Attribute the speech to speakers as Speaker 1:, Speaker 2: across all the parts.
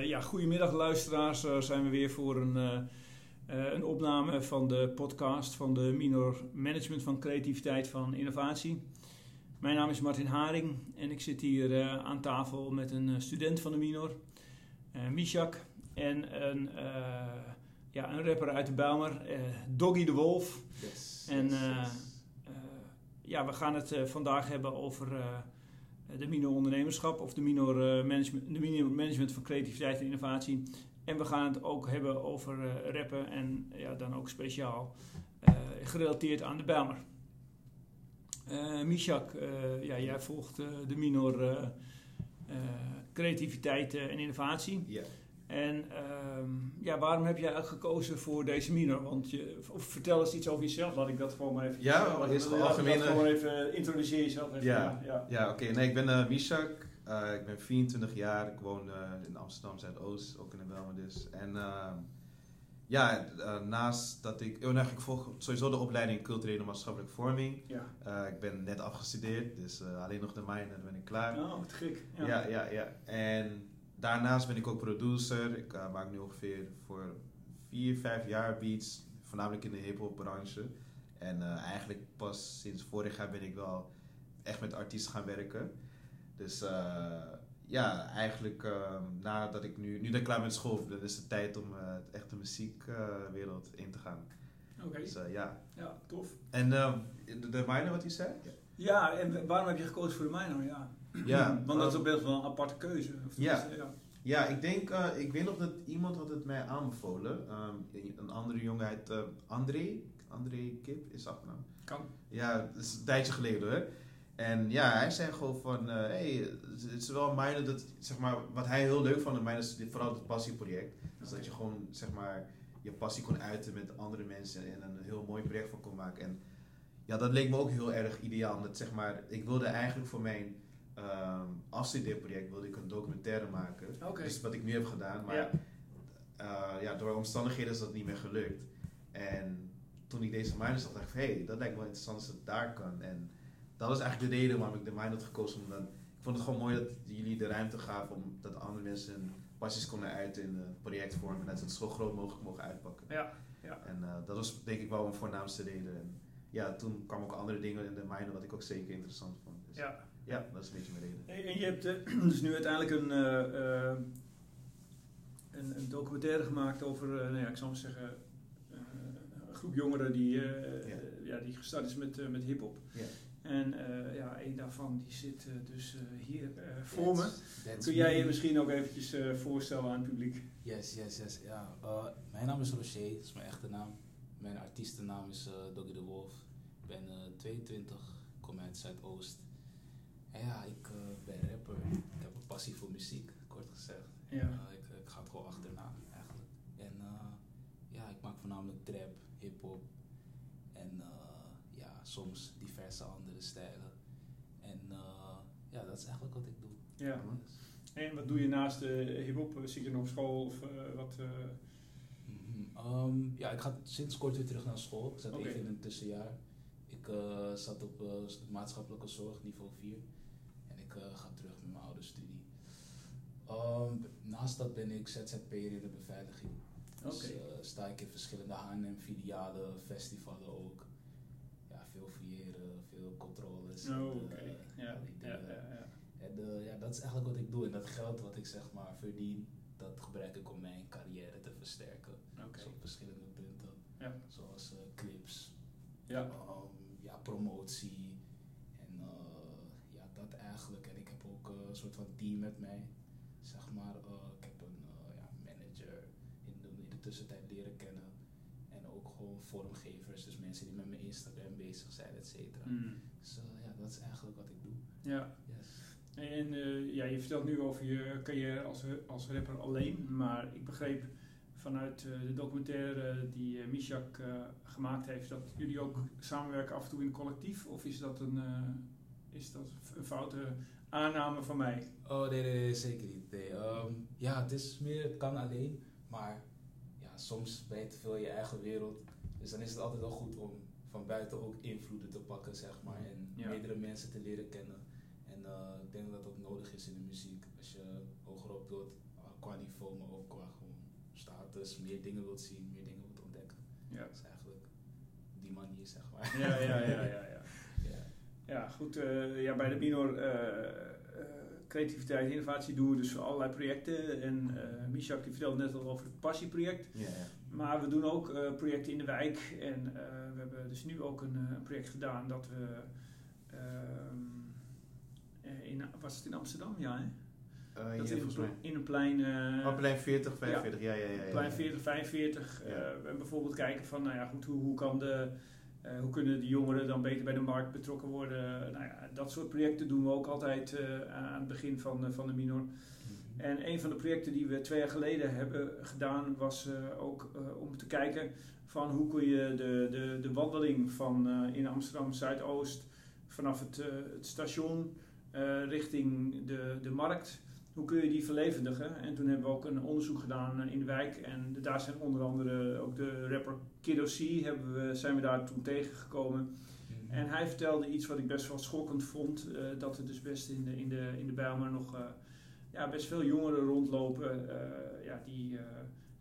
Speaker 1: Uh, ja, goedemiddag luisteraars. Uh, zijn we weer voor een, uh, een opname van de podcast van de Minor Management van Creativiteit van Innovatie. Mijn naam is Martin Haring en ik zit hier aan tafel met een student van de Minor, Mishak, en een, ja, een rapper uit de Bijlmer, Doggy de Wolf.
Speaker 2: Yes,
Speaker 1: en
Speaker 2: yes, yes.
Speaker 1: ja, we gaan het vandaag hebben over de minor ondernemerschap of de minor, uh, management, de minor management van creativiteit en innovatie. En we gaan het ook hebben over uh, rappen en ja, dan ook speciaal uh, gerelateerd aan de Bijlmer. Michak, ja, jij volgt de minor creativiteit en innovatie.
Speaker 2: Ja.
Speaker 1: En ja, waarom heb jij gekozen voor deze minor? Want je, of vertel eens iets over jezelf. Laat ik dat gewoon maar even.
Speaker 2: Ja, eerst algemeen.
Speaker 1: Laat gewoon even introduceer jezelf. Even.
Speaker 2: Ja, ja. ja oké. Okay. Nee, ik ben uh, Mishak. Uh, ik ben 24 jaar. Ik woon uh, in Amsterdam Zuidoost, ook in de Belmer dus. En uh, ja, naast dat ik. Oh, nou, ik volg sowieso de opleiding culturele maatschappelijke vorming.
Speaker 1: Ja.
Speaker 2: ik ben net afgestudeerd, dus alleen nog de minor en ben ik klaar.
Speaker 1: Oh, te gek.
Speaker 2: Ja, ja, ja. ja. En daarnaast ben ik ook producer. Ik uh, maak nu ongeveer voor vier, vijf jaar beats, voornamelijk in de hip-hop branche. En uh, eigenlijk pas sinds vorig jaar ben ik wel echt met artiesten gaan werken. Dus uh, ja, eigenlijk nadat ik nu, nu dat ik klaar ben met school, dan is het tijd om echt de muziekwereld in te gaan.
Speaker 1: Oké. Okay.
Speaker 2: Dus ja.
Speaker 1: Ja, tof.
Speaker 2: En de, de minor, wat je zei?
Speaker 1: Ja, en waarom heb je gekozen voor de minor? Ja.
Speaker 2: Ja,
Speaker 1: Want dat is ook best wel een aparte keuze. Of
Speaker 2: ja. ja. Ja, ik denk, uh, ik weet nog dat iemand had het mij aanbevolen. Um, een andere jongen uit uh, André. André Kip is achternaam.
Speaker 1: Kan.
Speaker 2: Ja, dat is een tijdje geleden hoor. En ja, hij zei gewoon van, uh, hey, het is wel mijne dat, zeg maar, wat hij heel leuk vond aan mij is vooral het passieproject. Dus okay. dat je gewoon, zeg maar, je passie kon uiten met andere mensen en een heel mooi project van kon maken. En ja, dat leek me ook heel erg ideaal. Dat, zeg maar, ik wilde eigenlijk voor mijn um, afstudeerproject wilde ik een documentaire maken.
Speaker 1: Okay.
Speaker 2: Dus wat ik nu heb gedaan. Maar
Speaker 1: ja.
Speaker 2: Uh, ja, door omstandigheden is dat niet meer gelukt. En toen ik deze minor zag, dacht ik hé, hey, dat lijkt me wel interessant als het daar kan. En dat was eigenlijk de reden waarom ik de minor had gekozen. Omdat ik vond het gewoon mooi dat jullie de ruimte gaven om dat andere mensen hun passies konden uiten in een projectvorm. En dat ze het zo groot mogelijk mogen uitpakken.
Speaker 1: Ja, ja.
Speaker 2: En uh, dat was denk ik wel een voornaamste reden. En ja, toen kwamen ook andere dingen in de minor wat ik ook zeker interessant vond. Dus
Speaker 1: ja.
Speaker 2: Ja, dat is een beetje mijn reden.
Speaker 1: En je hebt uh, dus nu uiteindelijk een, uh, uh, een, een, documentaire gemaakt over, nou ja, ik zal maar zeggen, een groep jongeren die, ja. ja. die gestart is met, met hip-hop.
Speaker 2: Ja.
Speaker 1: En ja, een daarvan die zit dus hier voor
Speaker 3: that's,
Speaker 1: me.
Speaker 3: That's
Speaker 1: Kun jij je misschien ook eventjes voorstellen aan het publiek?
Speaker 3: Yes, yes, yes. Ja. mijn naam is Rocher, dat is mijn echte naam. Mijn artiestennaam is Doggy de Wolf. Ik ben 22, kom uit Zuidoost. Ja, ik uh, ben rapper. Ik heb een passie voor muziek, kort gezegd.
Speaker 1: Ja.
Speaker 3: Uh, ik, ik, ga het gewoon achterna eigenlijk. En uh, ja, ik maak voornamelijk trap, hip-hop en ja, soms diverse andere stijlen. En ja, dat is eigenlijk wat ik doe.
Speaker 1: Ja. Dus. En wat doe je naast de hip-hop? Zit je nog op school of wat?
Speaker 3: Mm -hmm. um, ja, ik ga sinds kort weer terug naar school. Ik zat okay. even in een tussenjaar. Ik zat op maatschappelijke zorg, niveau 4. Ik uh, ga terug met mijn oude studie. Um, naast dat ben ik ZZP'er in de beveiliging. Dus
Speaker 1: okay.
Speaker 3: sta ik in verschillende H&M-filialen, festivalen ook. Ja, veel fouilleren, veel controles.
Speaker 1: Oh, oké. Okay. Ja, ja, ja, ja.
Speaker 3: En ja, dat is eigenlijk wat ik doe. En dat geld wat ik zeg maar verdien, dat gebruik ik om mijn carrière te versterken.
Speaker 1: Okay.
Speaker 3: Dus op verschillende punten.
Speaker 1: Ja.
Speaker 3: Zoals clips,
Speaker 1: ja.
Speaker 3: Um, ja, promotie dat eigenlijk. En ik heb ook uh, een soort van team met mij. Zeg maar, uh, ik heb een ja, manager in de, in de tussentijd leren kennen. En ook gewoon vormgevers, dus mensen die met mijn Instagram bezig zijn, et cetera.
Speaker 1: Mm.
Speaker 3: Dus ja, dat is eigenlijk wat ik doe.
Speaker 1: Ja.
Speaker 3: Yes.
Speaker 1: En ja, je vertelt nu over je carrière als, als rapper alleen, maar ik begreep vanuit uh, de documentaire die Mishak gemaakt heeft, dat jullie ook samenwerken af en toe in een collectief? Of is dat een, is dat een foute aanname van mij?
Speaker 3: Oh nee, nee, nee zeker niet. Nee. Um, ja, het is meer, het kan alleen, maar ja, soms ben je te veel in je eigen wereld. Dus dan is het altijd wel goed om van buiten ook invloeden te pakken, zeg maar. En
Speaker 1: Ja.
Speaker 3: meerdere mensen te leren kennen. En ik denk dat dat ook nodig is in de muziek. Als je hogerop wilt, qua niveau dat dus meer dingen wilt zien, meer dingen wilt ontdekken.
Speaker 1: Ja.
Speaker 3: Dat is eigenlijk die manier, zeg maar.
Speaker 1: Ja, ja, ja, ja. ja.
Speaker 3: Ja.
Speaker 1: Goed. eh, ja, bij de Minor eh, eh, Creativiteit en Innovatie doen we dus allerlei projecten. En eh Michak die vertelde net al over het passieproject.
Speaker 2: Ja, ja.
Speaker 1: Maar we doen ook projecten in de wijk. En we hebben dus nu ook een, project gedaan dat we... ehm, eh, in, was het in Amsterdam? Ja, hè? Dat in, een in een plein...
Speaker 2: Oh, plein 40, 45, ja, ja, ja. ja,
Speaker 1: plein
Speaker 2: ja.
Speaker 1: 40, 45.
Speaker 2: Ja.
Speaker 1: eh, en bijvoorbeeld kijken van, nou ja, goed, hoe, hoe, kan de, eh, hoe kunnen de jongeren dan beter bij de markt betrokken worden? Nou ja, dat soort projecten doen we ook altijd eh, aan het begin van, eh, van de minor. En een van de projecten die we twee jaar geleden hebben gedaan was ook om te kijken van hoe kun je de, de, de wandeling van in Amsterdam Zuidoost vanaf het, het station richting de, de markt, hoe kun je die verlevendigen? En toen hebben we ook een onderzoek gedaan eh, in de wijk en daar zijn onder andere ook de rapper Kiddo C hebben we, zijn we daar toen tegengekomen. En hij vertelde iets wat ik best wel schokkend vond. eh, dat er dus best in de, in de, in de Bijlmer nog eh, ja, best veel jongeren rondlopen ja, die,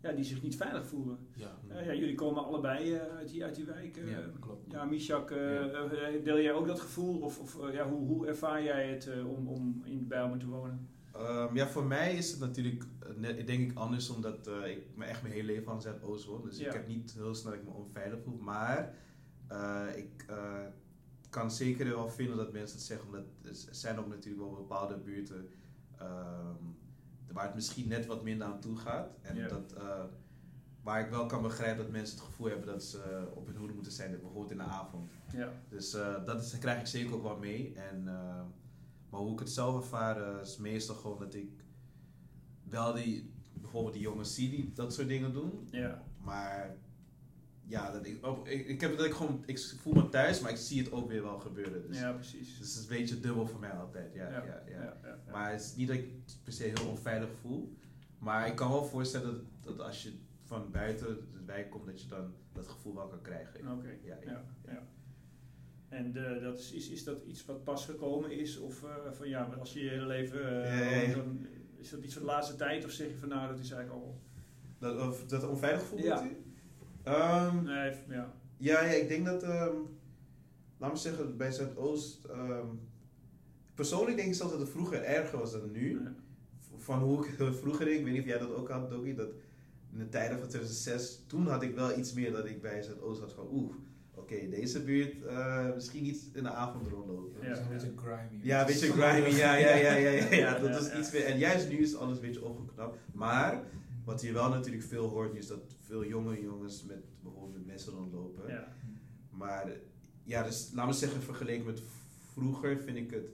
Speaker 1: ja, die zich niet veilig voelen.
Speaker 3: Ja,
Speaker 1: ja, jullie komen allebei uit, die, uit die wijk.
Speaker 3: ja, klopt.
Speaker 1: ja, Michak,
Speaker 2: Ja.
Speaker 1: deel jij ook dat gevoel? Of, of ja, hoe, hoe ervaar jij het om, om in de Bijlmer te wonen?
Speaker 2: Ehm, ja, voor mij is het natuurlijk eh, net, denk ik anders, omdat eh, ik me echt mijn hele leven aan Zuidoost woon. Dus
Speaker 1: Ja.
Speaker 2: ik heb niet heel snel dat ik me onveilig voel. Maar eh, ik kan zeker wel vinden dat mensen het zeggen, omdat er zijn ook natuurlijk wel bepaalde buurten ehm, waar het misschien net wat minder aan toe gaat. En
Speaker 1: Ja.
Speaker 2: dat, waar ik wel kan begrijpen dat mensen het gevoel hebben dat ze op hun hoede moeten zijn, bijvoorbeeld in de avond.
Speaker 1: Ja,
Speaker 2: Dus dat is, krijg ik zeker ook wel mee. En, maar hoe ik het zelf ervaar eh, is meestal gewoon dat ik wel die, bijvoorbeeld die jongens zie die dat soort dingen doen.
Speaker 1: ja,
Speaker 2: Maar ja, dat ik, ook, ik, ik heb dat ik gewoon, ik voel me thuis, maar ik zie het ook weer wel gebeuren. Dus,
Speaker 1: ja precies.
Speaker 2: dus het is een beetje dubbel voor mij altijd. Ja, ja, ja,
Speaker 1: ja, ja.
Speaker 2: Maar het is niet dat ik het per se heel onveilig voel. Maar ik kan wel voorstellen dat, dat als je van buiten de wijk komt, dat je dan dat gevoel wel kan krijgen.
Speaker 1: Oké,
Speaker 2: ja,
Speaker 1: ja. En eh, dat is, is, is dat iets wat pas gekomen is? Of eh, van ja, als je je hele leven eh,
Speaker 2: ja.
Speaker 1: woont, dan is dat iets van de laatste tijd? Of zeg je van nou, dat is eigenlijk al...
Speaker 2: Dat, of, dat onveilig gevoel
Speaker 1: Ja.
Speaker 2: u? Ehm,
Speaker 1: Nee, ja.
Speaker 2: Ja, ja, ik denk dat, ehm laat me zeggen, bij Zuidoost. ehm persoonlijk denk ik zelfs dat het vroeger erger was dan nu.
Speaker 1: Ja.
Speaker 2: Van hoe ik vroeger ik weet niet of jij dat ook had, Doki, dat in de tijden van 2006, toen had ik wel iets meer dat ik bij Zuidoost had van, oeh, oké, deze buurt, eh, misschien niet in de avond rondlopen.
Speaker 1: Ja.
Speaker 3: Een beetje grimy.
Speaker 2: Ja, een beetje grimy, ja, ja, ja, ja, ja, ja, dat
Speaker 1: ja.
Speaker 2: iets meer. En juist nu is alles een beetje opgeknapt. Maar, wat je wel natuurlijk veel hoort, is dat veel jonge jongens met bijvoorbeeld met mensen rondlopen.
Speaker 1: Ja.
Speaker 2: Maar ja, dus laat me zeggen, vergeleken met vroeger vind ik het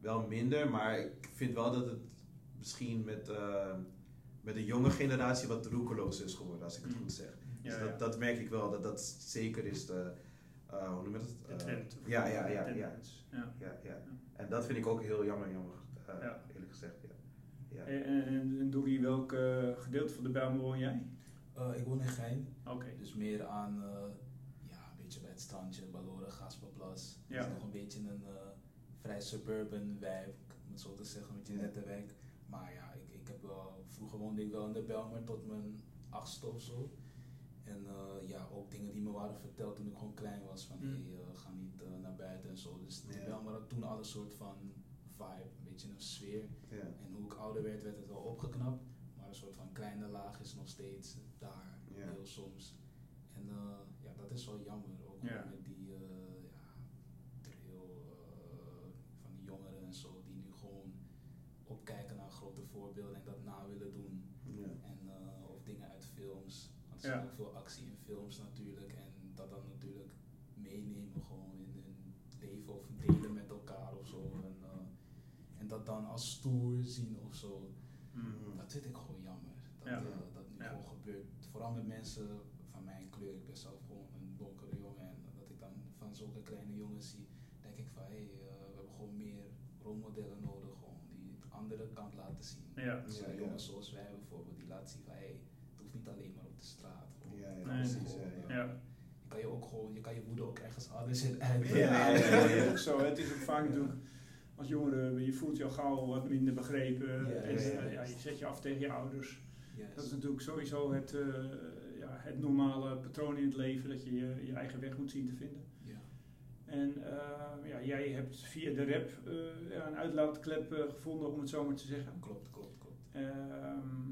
Speaker 2: wel minder. Maar ik vind wel dat het misschien met, eh, met de jonge generatie wat roekeloos is geworden, als ik het
Speaker 1: Mm.
Speaker 2: goed zeg. Dus dat,
Speaker 1: ja.
Speaker 2: dat merk ik wel, dat dat zeker is de, eh, hoe noem je dat?
Speaker 1: De
Speaker 2: Eh,
Speaker 1: trend.
Speaker 2: ja, ja, ja,
Speaker 1: De
Speaker 2: ja.
Speaker 1: ja.
Speaker 2: ja, ja. En dat vind ik ook heel jammer, jammer eh,
Speaker 1: Ja.
Speaker 2: eerlijk gezegd. Ja. Ja.
Speaker 1: En, en, en Doggy, welk eh, gedeelte van de Bijlmer woon jij?
Speaker 3: Eh, ik woon in Gein,
Speaker 1: Oké.
Speaker 3: dus meer aan, eh, ja, een beetje bij het strandje, Baloren, Gasperplas.
Speaker 1: Ja.
Speaker 3: Het is nog een beetje een eh, vrij suburban wijk, om het zo te zeggen, een beetje
Speaker 2: Ja.
Speaker 3: nette wijk. Maar ja, ik, ik heb wel, vroeger woonde ik wel in de Belmer tot mijn achtste of zo. En eh, ja, ook dingen die me waren verteld toen ik gewoon klein was. Van
Speaker 1: Mm.
Speaker 3: hey, eh, ga niet eh, naar buiten en zo. Dus
Speaker 2: Ja.
Speaker 3: Belmer had toen al een soort van vibe, een beetje een sfeer. En hoe ik ouder werd, werd het wel opgeknapt. Maar een soort van kleine laag is nog steeds daar, heel soms. En eh, ja, dat is wel jammer. Ook met die eh, ja, trail eh, van die jongeren en zo, die nu gewoon opkijken naar grote voorbeelden en dat na willen doen.
Speaker 2: Ja.
Speaker 3: En, eh, of dingen uit
Speaker 1: Ja.
Speaker 3: ook veel actie in films natuurlijk. En dat dan natuurlijk meenemen gewoon in hun leven of delen met elkaar of zo. En, eh, en dat dan als stoer zien of zo.
Speaker 2: Mhm.
Speaker 3: Dat vind ik gewoon jammer. Dat
Speaker 1: Ja.
Speaker 3: eh, dat nu
Speaker 1: Ja.
Speaker 3: gewoon gebeurt. Vooral met mensen van mijn kleur. Ik ben zelf gewoon een donkere jongen. En dat ik dan van zulke kleine jongens zie, denk ik van hé, hey, eh, we hebben gewoon meer rolmodellen nodig. Gewoon die de andere kant laten zien.
Speaker 1: Ja.
Speaker 3: Dus
Speaker 2: Ja,
Speaker 3: ja,
Speaker 2: ja.
Speaker 3: jongens zoals wij bijvoorbeeld, die laten zien van hé, hey, het hoeft niet alleen maar de straat. Gewoon,
Speaker 2: Ja, ja,
Speaker 1: Nee.
Speaker 2: precies. Ja, ja.
Speaker 1: Ja.
Speaker 3: Je kan je ook gewoon, je kan je woede ook ergens anders in uiten.
Speaker 2: Ja,
Speaker 1: Ja,
Speaker 2: ja,
Speaker 1: ook zo. Het is ook vaak natuurlijk als jongere, je voelt je al gauw wat minder begrepen.
Speaker 3: Ja,
Speaker 1: en
Speaker 2: ja,
Speaker 1: eh,
Speaker 2: ja.
Speaker 1: ja, je zet je af tegen je ouders.
Speaker 3: Yes.
Speaker 1: Dat is natuurlijk sowieso het, eh, ja, het normale patroon in het leven, dat je je, je eigen weg moet zien te vinden.
Speaker 3: Ja.
Speaker 1: En eh, ja, jij hebt via de rap eh, ja, een uitlaatklep gevonden, om het zo maar te zeggen.
Speaker 3: Klopt, klopt, klopt.
Speaker 1: Ehm,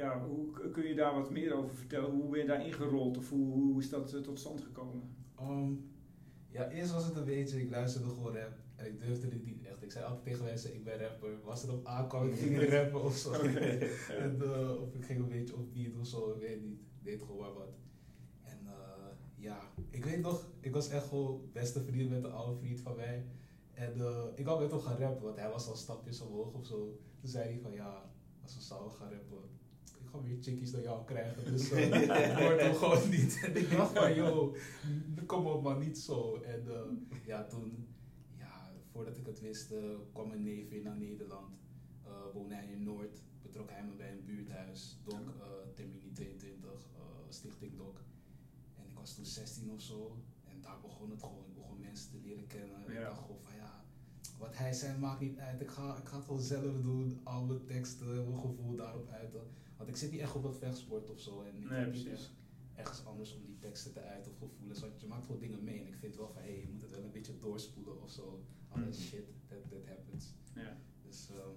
Speaker 1: ja, hoe kun je daar wat meer over vertellen? Hoe ben je daar ingerold of hoe, hoe is dat eh, tot stand gekomen?
Speaker 3: Ehm, ja, eerst was het een beetje, ik luisterde gewoon rap. En ik durfde dit niet echt. Ik zei altijd tegen mensen, ik ben rapper. Was er op aankwam, ik ging rappen of zo. En, eh, of ik ging een beetje op beat of zo, ik weet niet. Ik deed gewoon maar wat. En eh, ja, ik weet nog, ik was echt gewoon beste vriend met een oude vriend van mij. En ik wou met hem gaan rappen, want hij was al stapjes omhoog of zo. Toen zei hij van ja, als we samen gaan rappen, ga meer chickies dan jou krijgen. Dus uh, ik hoort hem gewoon niet. En ik dacht van yo, kom op maar niet zo. En eh, ja, toen, ja, voordat ik het wist, eh, kwam mijn neef weer naar Nederland. Eh woonde hij in Noord, betrok hij me bij een buurthuis, Doc, eh Termini 22, eh, Stichting Doc. En ik was toen 16 of zo. En daar begon het gewoon. Ik begon mensen te leren kennen. En
Speaker 1: Ja.
Speaker 3: Ik dacht gewoon van ja, wat hij zei maakt niet uit. Ik ga, ik ga het gewoon zelf doen. Al mijn teksten, mijn gevoel daarop uiten. Want ik zit niet echt op een vechtsport of zo. En ik
Speaker 1: Nee,
Speaker 3: heb niet
Speaker 1: precies.
Speaker 3: echt ergens anders om die teksten te uiten of gevoelens. Want je maakt gewoon dingen mee. En ik vind wel van hé, hey, je moet het wel een beetje doorspoelen of zo. Alle
Speaker 1: Mhm.
Speaker 3: shit that, that happens.
Speaker 1: Ja.
Speaker 3: Dus ehm,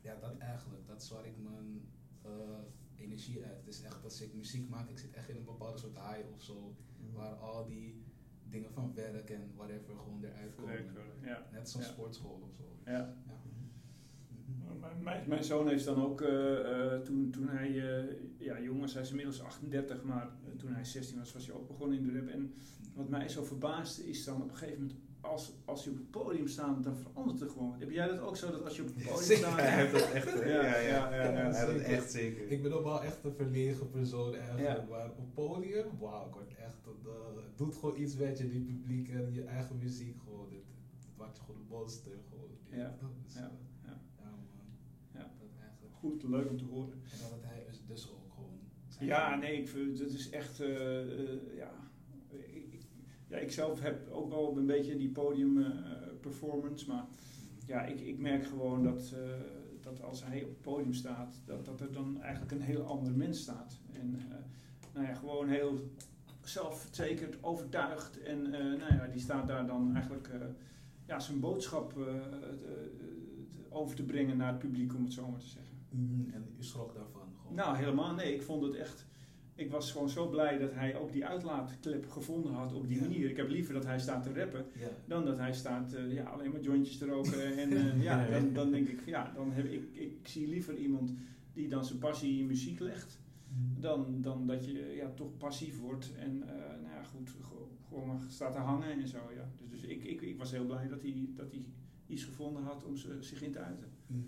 Speaker 3: ja, dat eigenlijk. Dat is waar ik mijn eh, energie uit. Het is echt als ik muziek maak, ik zit echt in een bepaalde soort high of zo. Waar al die dingen van werk en whatever gewoon eruit komen.
Speaker 1: Ja.
Speaker 3: Net zo'n
Speaker 1: Ja.
Speaker 3: sportschool of zo.
Speaker 1: Ja. Mijn- Mijn, zoon heeft dan ook, eh, eh, toen, toen hij, eh, ja jong was, hij is inmiddels 38, maar toen hij 16 was, was hij ook begonnen in de rap. En wat mij zo verbaasde is dan op een gegeven moment, als, als je op het podium staat, dan verandert het gewoon. Heb jij dat ook zo, dat als je op het podium
Speaker 3: Zeker.
Speaker 1: staat...
Speaker 2: Hij heeft dat echt,
Speaker 1: Ja,
Speaker 2: ja, ja,
Speaker 1: ja, ja,
Speaker 2: Hij heeft dat echt zeker.
Speaker 3: Ik ben ook wel echt een verlegen persoon eigenlijk.
Speaker 1: Ja.
Speaker 3: Maar op podium, wauw, ik word echt, het, het doet gewoon iets met je, die publiek en je eigen muziek gewoon. Het, het maakt je gewoon een monster gewoon.
Speaker 1: Ja, ja,
Speaker 3: eh,
Speaker 1: ja.
Speaker 3: ja man.
Speaker 1: Ja.
Speaker 3: Dat eigenlijk.
Speaker 1: Goed, leuk om te horen.
Speaker 3: En dat hij dus- dus ook gewoon.
Speaker 1: Ja, nee, ik vind dat is echt, eh, eh, ja. Ik, ja, ik zelf heb ook wel een beetje die podium eh, performance, maar ja, ik, ik merk gewoon dat, dat als hij op het podium staat, dat, dat er dan eigenlijk een heel ander mens staat. En nou ja, gewoon heel zelfverzekerd, overtuigd en nou ja, die staat daar dan eigenlijk ja, zijn boodschap over te brengen naar het publiek, om het zo maar te zeggen.
Speaker 3: En u schrok daarvan gewoon.
Speaker 1: Nou, helemaal nee. Ik vond het echt. Ik was gewoon zo blij dat hij ook die uitlaatklep gevonden had op die
Speaker 3: Ja.
Speaker 1: manier. Ik heb liever dat hij staat te rappen
Speaker 3: Ja.
Speaker 1: dan dat hij staat eh, ja, alleen maar jointjes te roken. En eh, ja, dan, dan denk ik, ja, dan heb ik, ik zie liever iemand die dan zijn passie in muziek legt. Dan, dan dat je ja, toch passief wordt en eh, nou ja, goed, go- gewoon maar staat te hangen en zo. Ja. Dus, dus ik, ik, ik was heel blij dat hij, dat hij iets gevonden had om zich in te uiten.
Speaker 3: Mhm.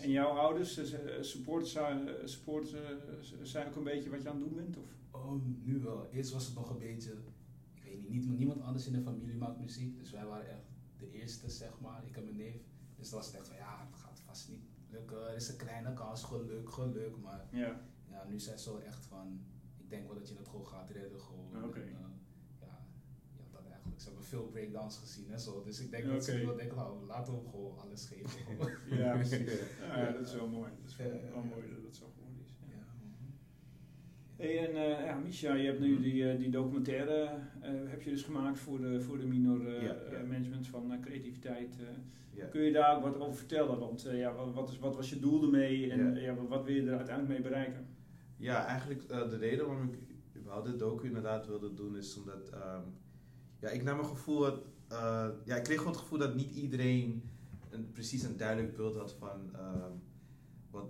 Speaker 1: En jouw ouders, ze- support, eh, zijn ook een beetje wat je aan het doen bent? Of?
Speaker 3: Oh, nu wel. Eerst was het nog een beetje, ik weet niet, niet- niemand anders in de familie maakt muziek. Dus wij waren echt de eerste, zeg maar. Ik en mijn neef. Dus dan was het echt van, ja, het gaat vast niet lukken. Er is een kleine kans, geluk, geluk. Maar
Speaker 1: Ja.
Speaker 3: ja, nu zijn ze zo echt van, ik denk wel dat je het gewoon gaat redden. Gewoon. En, eh, ja, ja, dat eigenlijk. Ze hebben veel breakdowns gezien en zo. Dus ik denk dat ze nu wel denken, nou, laten we hem gewoon alles geven.
Speaker 1: Ja, precies. Ja, dat is wel mooi. Dat is wel, mooi dat het zo geworden is. Ja.
Speaker 3: man.
Speaker 1: Hey, en eh, ja, Misha, je hebt nu die, eh, die documentaire eh, heb je dus gemaakt voor de, voor de minor management van creativiteit. eh. Kun je daar ook wat over vertellen? Want eh, ja, wat, wat, is, wat was je doel ermee en
Speaker 2: Ja.
Speaker 1: ja. wat, wat wil je er uiteindelijk mee bereiken?
Speaker 2: Ja, eigenlijk eh, de reden waarom ik überhaupt dit docu inderdaad wilde doen is omdat ehm, ja, ik naar mijn gevoel had, eh, ja, ik kreeg gewoon het gevoel dat niet iedereen een, precies een duidelijk beeld had van ehm, wat,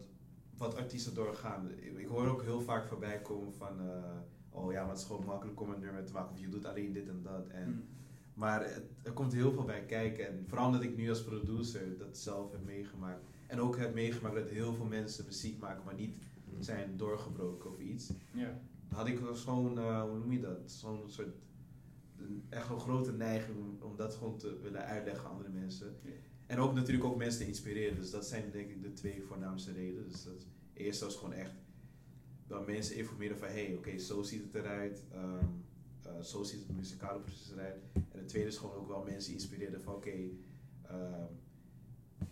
Speaker 2: wat artiesten doorgaan. Ik, hoor ook heel vaak voorbij komen van, eh, oh ja, maar het is gewoon makkelijk om een nummer te maken of je doet alleen dit en dat. En,
Speaker 1: Hmm.
Speaker 2: Maar het, er komt heel veel bij kijken. En vooral omdat ik nu als producer dat zelf heb meegemaakt. En ook heb meegemaakt dat heel veel mensen muziek maken, maar niet zijn doorgebroken of iets.
Speaker 1: Ja.
Speaker 2: Had ik wel zo'n, eh, hoe noem je dat? Zo'n soort, een, echt een grote neiging om, om dat gewoon te willen uitleggen aan andere mensen.
Speaker 1: Ja.
Speaker 2: En ook natuurlijk ook mensen te inspireren. Dus dat zijn denk ik de twee voornaamste redenen. Dus dat eerst was gewoon echt wel mensen informeren van hé, hey, oké, zo ziet het eruit. ehm, eh, zo ziet het muzikale proces eruit. En het tweede is gewoon ook wel mensen inspireren van oké, ehm,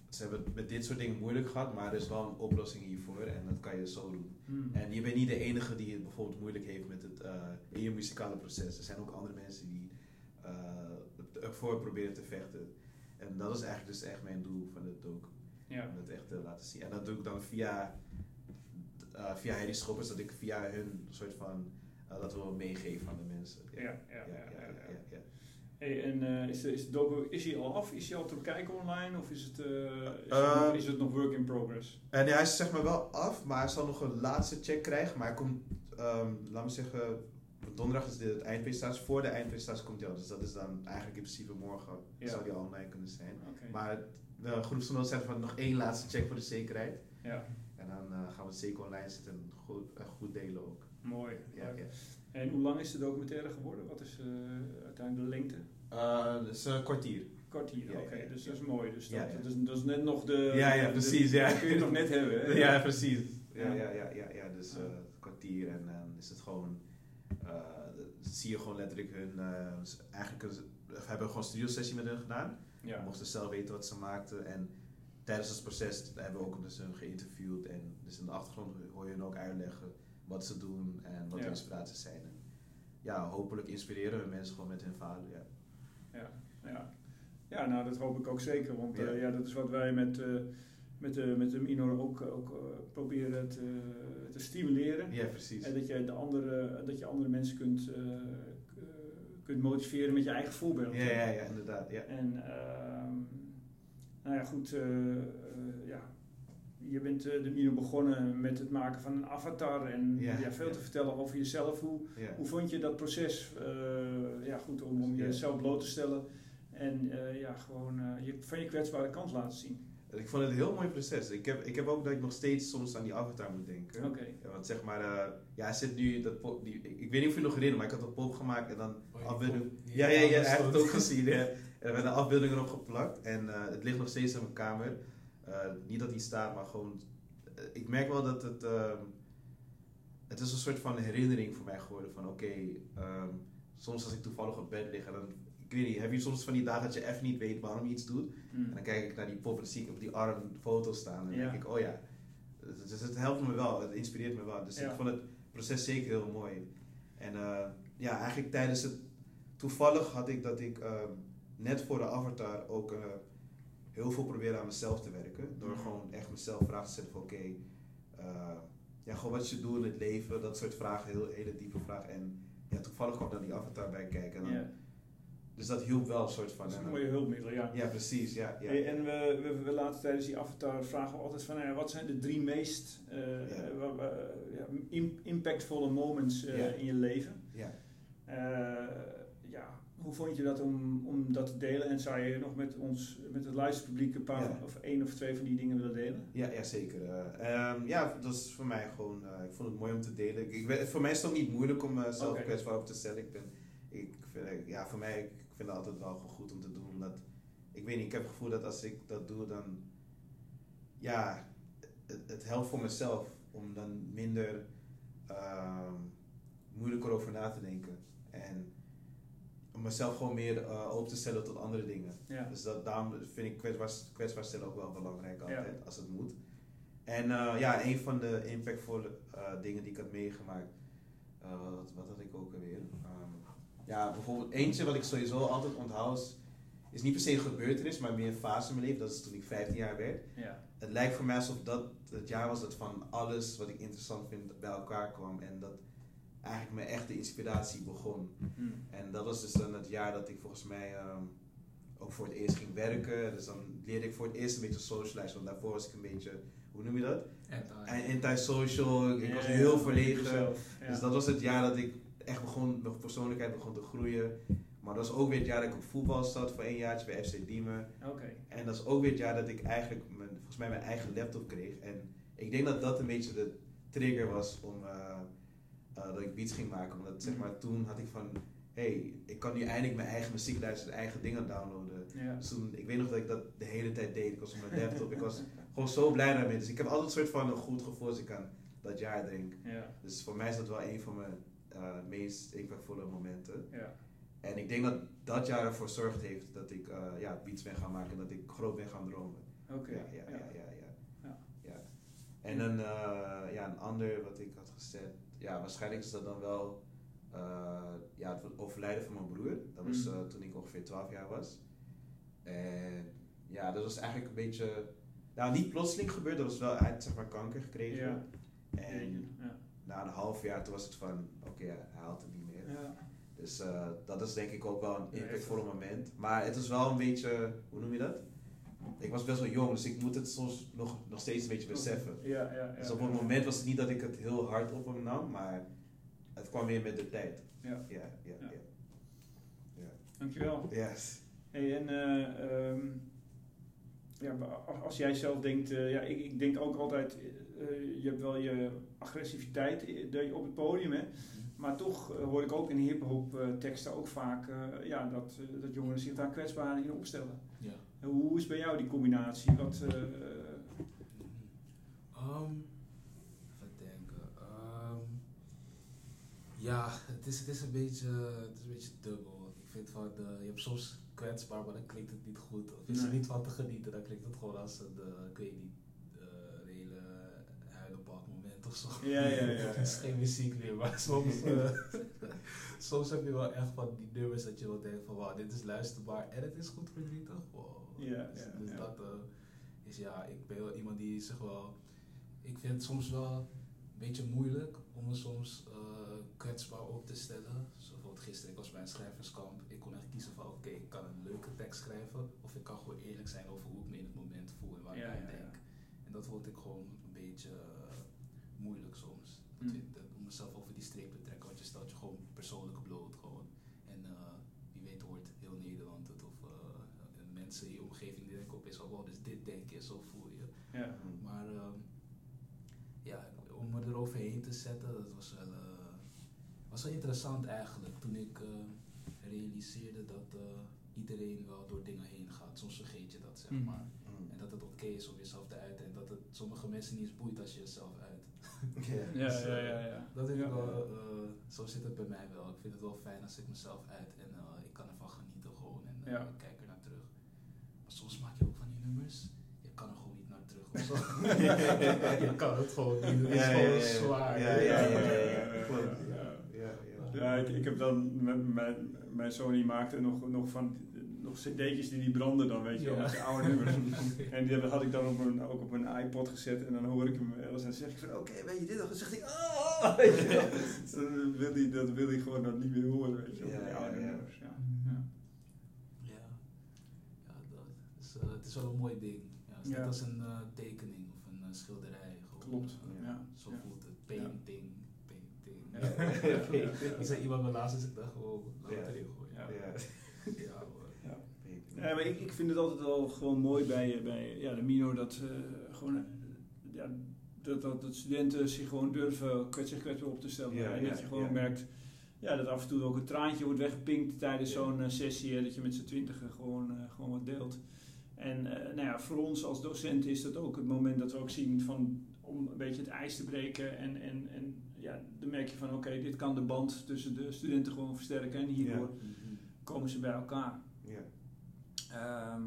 Speaker 2: ze hebben het met dit soort dingen moeilijk gehad, maar er is wel een oplossing hiervoor en dat kan je zo doen.
Speaker 1: Hmm.
Speaker 2: En je bent niet de enige die het bijvoorbeeld moeilijk heeft met het uh, in je muzikale proces. Er zijn ook andere mensen die ervoor proberen te vechten. En dat is eigenlijk dus echt mijn doel van het docu.
Speaker 1: Ja.
Speaker 2: Om dat echt te laten zien. En dat doe ik dan via, uh, via Harry Schoppers, dat ik via hun soort van dat wil meegeven aan de mensen.
Speaker 1: Ja, ja, ja. ja, ja Hey, en uh, is, de, is de docu is hij al af? Is hij al te bekijken online? Of is het, is, het, is het nog work in progress?
Speaker 2: En hij is zeg maar wel af, maar hij zal nog een laatste check krijgen. Maar hij komt, um, laat me zeggen, donderdag is dit het eindpresentatie. Voor de eindpresentatie komt hij al. Dus dat is dan eigenlijk in principe morgen ja. zou die online kunnen zijn.
Speaker 1: Okay.
Speaker 2: Maar de groepsgenoten zeggen van nog één laatste check voor de zekerheid.
Speaker 1: Ja.
Speaker 2: En dan gaan we het zeker online zetten en goed, goed delen ook.
Speaker 1: Mooi.
Speaker 2: Ja, ja.
Speaker 1: En hoe lang is de documentaire geworden? Wat is uh, uiteindelijk de lengte?
Speaker 2: Uh, dat is een kwartier.
Speaker 1: Kwartier, oké. dus dat is mooi. Dus dat, is, dat is net nog de...
Speaker 2: Ja, ja,
Speaker 1: de-
Speaker 2: precies, ja.
Speaker 1: Dat kun je nog net hebben, hè?
Speaker 2: Ja, precies. Ja,
Speaker 1: Ja.
Speaker 2: ja, ja, ja, dus eh, kwartier en dan is het gewoon, eh, zie je gewoon letterlijk hun, eh, eigenlijk, een- we hebben gewoon een studio sessie met hun gedaan.
Speaker 1: Ja.
Speaker 2: We mochten zelf weten wat ze maakten en tijdens het proces hebben we ook dus hun geïnterviewd en dus in de achtergrond hoor je hun ook uitleggen wat ze doen en wat
Speaker 1: Ja.
Speaker 2: de inspiraties zijn. En ja, hopelijk inspireren we mensen gewoon met hun verhalen. Ja.
Speaker 1: Ja, ja. ja, nou dat hoop ik ook zeker. Want
Speaker 2: Ja.
Speaker 1: ja. ja, dat is wat wij met, eh, met, de, met de minor ook, ook eh, proberen te, te stimuleren.
Speaker 2: ja, precies.
Speaker 1: En dat je, de andere, dat je andere mensen kunt, eh, eh, kunt motiveren met je eigen voorbeeld.
Speaker 2: Ja, ja, ja, inderdaad. Ja.
Speaker 1: En ehm, nou ja, goed, eh, eh, ja. Je bent eh, de Mino begonnen met het maken van een avatar en
Speaker 2: Ja,
Speaker 1: ja, veel
Speaker 2: ja.
Speaker 1: te vertellen over jezelf. Hoe,
Speaker 2: Ja.
Speaker 1: hoe vond je dat proces? eh, ja, goed, om, om jezelf bloot te stellen en eh, ja, gewoon eh, je, van je kwetsbare kant laten zien.
Speaker 2: Ik vond het een heel mooi proces. Ik heb, ik heb ook dat ik nog steeds soms aan die avatar moet denken.
Speaker 1: Oké.
Speaker 2: Ja, want zeg maar, eh, ja, zit nu, dat pop, die, ik, ik weet niet of je nog herinnert, maar ik had een pop gemaakt en dan
Speaker 3: Oh, die
Speaker 2: afbeelding.
Speaker 3: die
Speaker 2: Ja, ja, ja, hij heeft het ook gezien. Ja. Er werd een afbeelding erop geplakt en eh, het ligt nog steeds in mijn kamer. Eh, niet dat hij staat, maar gewoon, ik merk wel dat het, ehm, het is een soort van herinnering voor mij geworden van oké, ehm, soms als ik toevallig op bed lig en dan, ik weet niet, heb je soms van die dagen dat je even niet weet waarom je iets doet?
Speaker 1: Hm.
Speaker 2: En dan kijk ik naar die pop en zie ik op die arm foto's staan. En dan
Speaker 1: Ja.
Speaker 2: denk ik, oh ja. Dus het, het helpt me wel, het inspireert me wel. Dus
Speaker 1: Ja.
Speaker 2: ik vond het proces zeker heel mooi. En eh, ja, eigenlijk tijdens het... Toevallig had ik dat ik eh, net voor de avatar ook eh, heel veel probeerde aan mezelf te werken. Door
Speaker 1: Mhm.
Speaker 2: gewoon echt mezelf vragen te stellen van oké... eh, ja, gewoon wat je doet in het leven, dat soort vragen, heel, hele diepe vragen. En ja, toevallig kwam dan die avatar bij kijken. En dan, Dus dat hielp wel een soort van...
Speaker 1: dat is een
Speaker 2: en,
Speaker 1: mooie hulpmiddel, ja.
Speaker 2: ja, precies. Ja, ja.
Speaker 1: Hey, en we, we, we laten tijdens die avatar vragen we altijd van eh, wat zijn de drie meest eh, eh, impactvolle moments eh, in je leven?
Speaker 2: ja.
Speaker 1: Eh, ja, hoe vond je dat om, om dat te delen? En zou je nog met ons, met het luisterpubliek, een paar of één of twee van die dingen willen delen?
Speaker 2: Ja, ja zeker. Eh, ehm, ja, dat is voor mij gewoon, eh, ik vond het mooi om te delen. Ik, ik voor mij is het ook niet moeilijk om
Speaker 1: Oké.
Speaker 2: kwetsbaar op te stellen. Ik ben, ik ja, voor mij, vind het altijd wel goed om te doen. Omdat, ik weet niet, ik heb het gevoel dat als ik dat doe, dan, ja, het, het helpt voor mezelf om dan minder ehm, moeilijker over na te denken. En om mezelf gewoon meer eh, open te stellen tot andere dingen.
Speaker 1: Ja.
Speaker 2: Dus dat, daarom vind ik kwetsbaar, kwetsbaar stellen ook wel belangrijk
Speaker 1: Ja.
Speaker 2: altijd, als het moet. En eh, ja, een van de impactvolle eh, dingen die ik had meegemaakt, wat, wat had ik ook alweer? Ja, bijvoorbeeld eentje wat ik sowieso altijd onthoud, is, is niet per se een gebeurtenis, maar meer een fase in mijn leven. Dat is toen ik 15 jaar werd.
Speaker 1: Ja.
Speaker 2: Het lijkt voor mij alsof dat het jaar was dat van alles wat ik interessant vind bij elkaar kwam. En dat eigenlijk mijn echte inspiratie begon.
Speaker 1: Hm.
Speaker 2: En dat was dus dan het jaar dat ik volgens mij ehm, ook voor het eerst ging werken. Dus dan leerde ik voor het eerst een beetje socializen. Want daarvoor was ik een beetje, hoe noem je dat?
Speaker 3: Anti-
Speaker 2: Antisocial. Ik was heel verlegen. Dus dat was het jaar dat ik echt begon, mijn persoonlijkheid begon te groeien. Maar dat was ook weer het jaar dat ik op voetbal zat voor een jaartje bij FC Diemen.
Speaker 1: Oké.
Speaker 2: En dat is ook weer het jaar dat ik eigenlijk mijn, volgens mij mijn eigen laptop kreeg. En ik denk dat dat een beetje de trigger was om eh, eh, dat ik beats ging maken. Omdat zeg maar toen had ik van, hey, ik kan nu eindelijk mijn eigen muziek luisteren, eigen dingen downloaden.
Speaker 1: Ja.
Speaker 2: Dus toen, ik weet nog dat ik dat de hele tijd deed. Ik was op mijn laptop, ik was gewoon zo blij daarmee. Dus ik heb altijd een soort van een goed gevoel als ik aan dat jaar denk.
Speaker 1: Ja.
Speaker 2: Dus voor mij is dat wel een van mijn eh, meest impactvolle momenten.
Speaker 1: Ja.
Speaker 2: En ik denk dat dat jaar ervoor zorgt heeft dat ik eh, ja, beats ben gaan maken en dat ik groot ben gaan dromen.
Speaker 1: Oké.
Speaker 2: Ja, ja, ja, ja, ja.
Speaker 1: Ja.
Speaker 2: ja. En een, eh, ja, een ander wat ik had gezet, ja, waarschijnlijk is dat dan wel ja, het overlijden van mijn broer. Dat was
Speaker 1: Mm.
Speaker 2: toen ik ongeveer 12 jaar was. En ja, dat was eigenlijk een beetje, nou niet plotseling gebeurd, dat was wel, hij had zeg maar kanker gekregen. En
Speaker 1: Ja.
Speaker 2: Na een half jaar toen was het van, oké, hij haalt het niet meer.
Speaker 1: Ja.
Speaker 2: Dus eh, dat is denk ik ook wel een impactvolle moment. Maar het is wel een beetje, hoe noem je dat? Ik was best wel jong, dus ik moet het soms nog, nog steeds een beetje beseffen.
Speaker 1: Ja, ja, ja.
Speaker 2: Dus op het moment was het niet dat ik het heel hard op hem nam, maar het kwam weer met de tijd.
Speaker 1: Ja.
Speaker 2: Ja, ja,
Speaker 1: Ja.
Speaker 2: ja. ja.
Speaker 1: Dankjewel.
Speaker 2: Yes.
Speaker 1: Hey, en eh, ehm, ja, als- jij zelf denkt, eh, ja, ik, ik denk ook altijd, eh, je hebt wel je agressiviteit eh, dat je op het podium, hè? maar toch hoor ik ook in hip-hop teksten ook vaak ja, dat, dat jongeren zich daar kwetsbaar in opstellen.
Speaker 3: Ja.
Speaker 1: Hoe is bij jou die combinatie? Wat, eh,
Speaker 3: Ehm, even denken. Ehm, ja, het is, het, is een beetje, het is een beetje dubbel. Ik vind van, de, je hebt soms kwetsbaar, maar dan klinkt het niet goed. Of is er
Speaker 1: Nee.
Speaker 3: niet van te genieten, dan klinkt het gewoon als een, eh, ik weet niet, eh, een hele huilenbak moment of zo.
Speaker 1: Ja, ja, ja.
Speaker 3: Het is geen muziek meer, maar soms, eh, soms heb je wel echt van die nummers dat je wel denkt van, wauw, dit is luisterbaar en het is goed verdrietig. Wow.
Speaker 1: Ja,
Speaker 3: dus
Speaker 1: ja,
Speaker 3: dus
Speaker 1: ja.
Speaker 3: dat is ja, ik ben wel iemand die zich wel, ik vind het soms wel een beetje moeilijk om me soms kwetsbaar op te stellen. Zo bijvoorbeeld gisteren, ik was bij een schrijverskamp, ik kon echt kiezen van, oké, ik kan een leuke tekst schrijven of ik kan gewoon eerlijk zijn over hoe ik me in het moment voel en waar ik aan denk. En dat vond ik gewoon een beetje eh, moeilijk soms. Dat
Speaker 1: Mm.
Speaker 3: dat- om mezelf over die streep te trekken, want je stelt je gewoon persoonlijk bloot gewoon. En eh, wie weet hoort heel Nederland het of eh, mensen in je omgeving die denken opeens wow, dus dit denk je, zo voel je.
Speaker 1: ja.
Speaker 3: Maar ehm, ja, om me eroverheen te zetten, dat was wel, was wel interessant eigenlijk. Toen ik eh, realiseerde dat eh, iedereen wel door dingen heen gaat. Soms vergeet je dat, zeg
Speaker 1: Mm.
Speaker 3: maar.
Speaker 2: Mm.
Speaker 3: En dat het oké is om jezelf te uiten. En dat het sommige mensen niet eens boeit als je jezelf uit.
Speaker 2: Ja.
Speaker 1: Ja,
Speaker 3: Dus,
Speaker 1: ja,
Speaker 3: eh,
Speaker 1: ja, ja.
Speaker 3: Dat is
Speaker 1: Ja.
Speaker 3: wel, eh, zo zit het bij mij wel. Ik vind het wel fijn als ik mezelf uit en eh, ik kan ervan genieten gewoon en eh,
Speaker 1: Ja.
Speaker 3: ik kijk er naar terug. Maar soms maak je ook van die nummers, je kan er gewoon niet naar terug of zo. je kan het gewoon niet, het is
Speaker 2: Ja, ja,
Speaker 3: gewoon
Speaker 2: ja, ja.
Speaker 3: zwaar.
Speaker 2: Ja, ja, ja, ja,
Speaker 1: ik, ik heb dan, met mijn, mijn zoon die maakte nog, nog van, nog cd'tjes die die branden dan, weet je wel,
Speaker 3: Ja.
Speaker 1: met oude nummers. En die had ik dan op een, ook op een iPod gezet en dan hoor ik hem en dan zeg ik van, oké, weet je dit nog? Dan zegt hij, ah, weet je wel. Dus dan wil hij, dat wil hij gewoon dan niet meer horen, weet je wel,
Speaker 2: Ja,
Speaker 1: die
Speaker 2: ja,
Speaker 1: oude
Speaker 2: ja.
Speaker 1: nummers. Ja. Ja.
Speaker 3: Ja, ja dat is, eh, het is wel een mooi ding. Ja, het is
Speaker 1: Ja.
Speaker 3: net als een eh, tekening of een eh, schilderij. Gewoon,
Speaker 1: Klopt, ja.
Speaker 3: Zo voelt het.
Speaker 1: Ja.
Speaker 3: Ik zei iemand me laatst, dus ik dacht gewoon, laat
Speaker 2: Ja.
Speaker 3: het erin gooien.
Speaker 1: Ja.
Speaker 2: Ja.
Speaker 3: Ja, hoor.
Speaker 1: Ja, maar ik, ik vind het altijd wel gewoon mooi bij, bij ja, de Mino dat eh, gewoon eh, ja, dat, dat, dat studenten zich gewoon durven kwets, zich kwetsbaar op te stellen.
Speaker 2: Ja,
Speaker 1: en dat je gewoon
Speaker 2: ja.
Speaker 1: merkt ja, dat af en toe ook een traantje wordt weggepinkt tijdens
Speaker 2: Ja.
Speaker 1: zo'n eh, sessie. hè, dat je met z'n twintigen gewoon, eh, gewoon wat deelt. En eh, nou ja, voor ons als docenten is dat ook het moment dat we ook zien van, om een beetje het ijs te breken. En, en, en ja, dan merk je van oké, dit kan de band tussen de studenten gewoon versterken. En hierdoor
Speaker 3: Mhm.
Speaker 1: komen ze bij elkaar.
Speaker 2: Ja.
Speaker 1: Ehm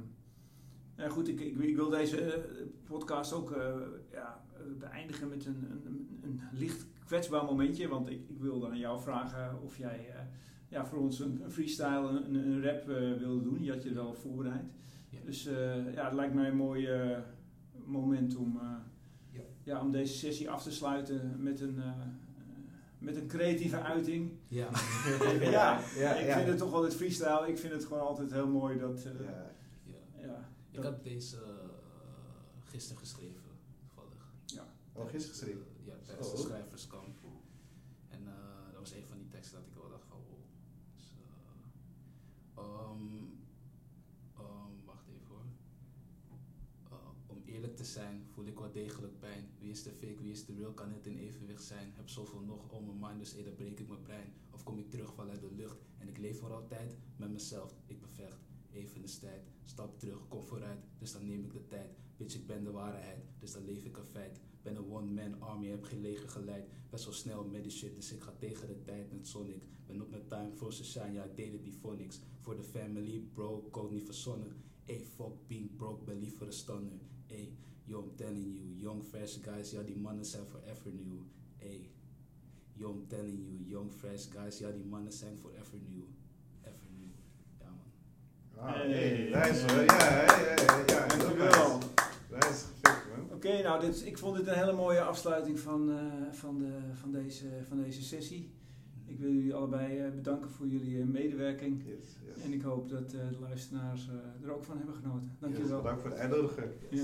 Speaker 1: nou goed, ik, ik, ik wil deze eh, podcast ook eh, ja, beëindigen met een, een, een licht kwetsbaar momentje. Want ik, ik wilde aan jou vragen of jij eh, ja, voor ons een, een freestyle, een, een rap wilde doen. Die had je wel voorbereid.
Speaker 3: Ja.
Speaker 1: Dus eh, ja, het lijkt mij een mooi moment om, eh,
Speaker 3: Ja.
Speaker 1: ja, om deze sessie af te sluiten met een, met een creatieve uiting.
Speaker 3: Ja.
Speaker 1: Ja,
Speaker 2: ja,
Speaker 1: ik
Speaker 2: ja.
Speaker 1: vind het toch wel het freestyle. Ik vind het gewoon altijd heel mooi dat... eh,
Speaker 2: Ja.
Speaker 3: ja.
Speaker 1: ja,
Speaker 3: Ik
Speaker 1: dat-
Speaker 3: had deze uh, gisteren geschreven, toevallig.
Speaker 2: Oh, gisteren geschreven?
Speaker 3: Uh, ja, tijdens de
Speaker 2: Oh.
Speaker 3: schrijverskamp. En uh, dat was een van die teksten dat ik wel dacht van wow. Dus, uh, um, um, wacht even hoor. Uh, om eerlijk te zijn voel ik wel degelijk pijn. Wie is de fake, wie is de real, kan het in evenwicht zijn. Heb zoveel nog on mijn mind, dus dan breek ik mijn brein. Of kom ik terug vanuit de lucht en ik leef voor altijd met mezelf. Ik bevecht, even de tijd. Stap terug, kom vooruit, dus dan neem ik de tijd. Bitch, ik ben de waarheid, dus dan leef ik een feit. Ben een one-man army, heb geen leger geleid. Best wel snel met shit, dus ik ga tegen de tijd met Sonic. Ben op mijn time, frozen shine, ja, ik deed het phonics. Voor de family, bro, code niet verzonnen. Hey, fuck being broke, ben liever een stunner. Hey, yo, I'm telling you, young fresh guys, ja, die mannen zijn forever new. Hey, yo, I'm telling you, young fresh guys, ja, die mannen zijn forever new. Ever new. Ja, man.
Speaker 2: Ah,
Speaker 1: Hey.
Speaker 2: hey, nice hoor. Ja, ja, ja,
Speaker 1: Dankjewel.
Speaker 2: nice. Man.
Speaker 1: Oké, nou, dit, ik vond dit een hele mooie afsluiting van, eh, van, de, van, deze, van deze sessie. Ik wil jullie allebei eh, bedanken voor jullie eh, medewerking.
Speaker 2: Yes, yes.
Speaker 1: En ik hoop dat eh, de luisteraars er ook van hebben genoten.
Speaker 2: Yes,
Speaker 1: Dankjewel.
Speaker 2: bedankt voor de uitnodiging.
Speaker 1: Ja.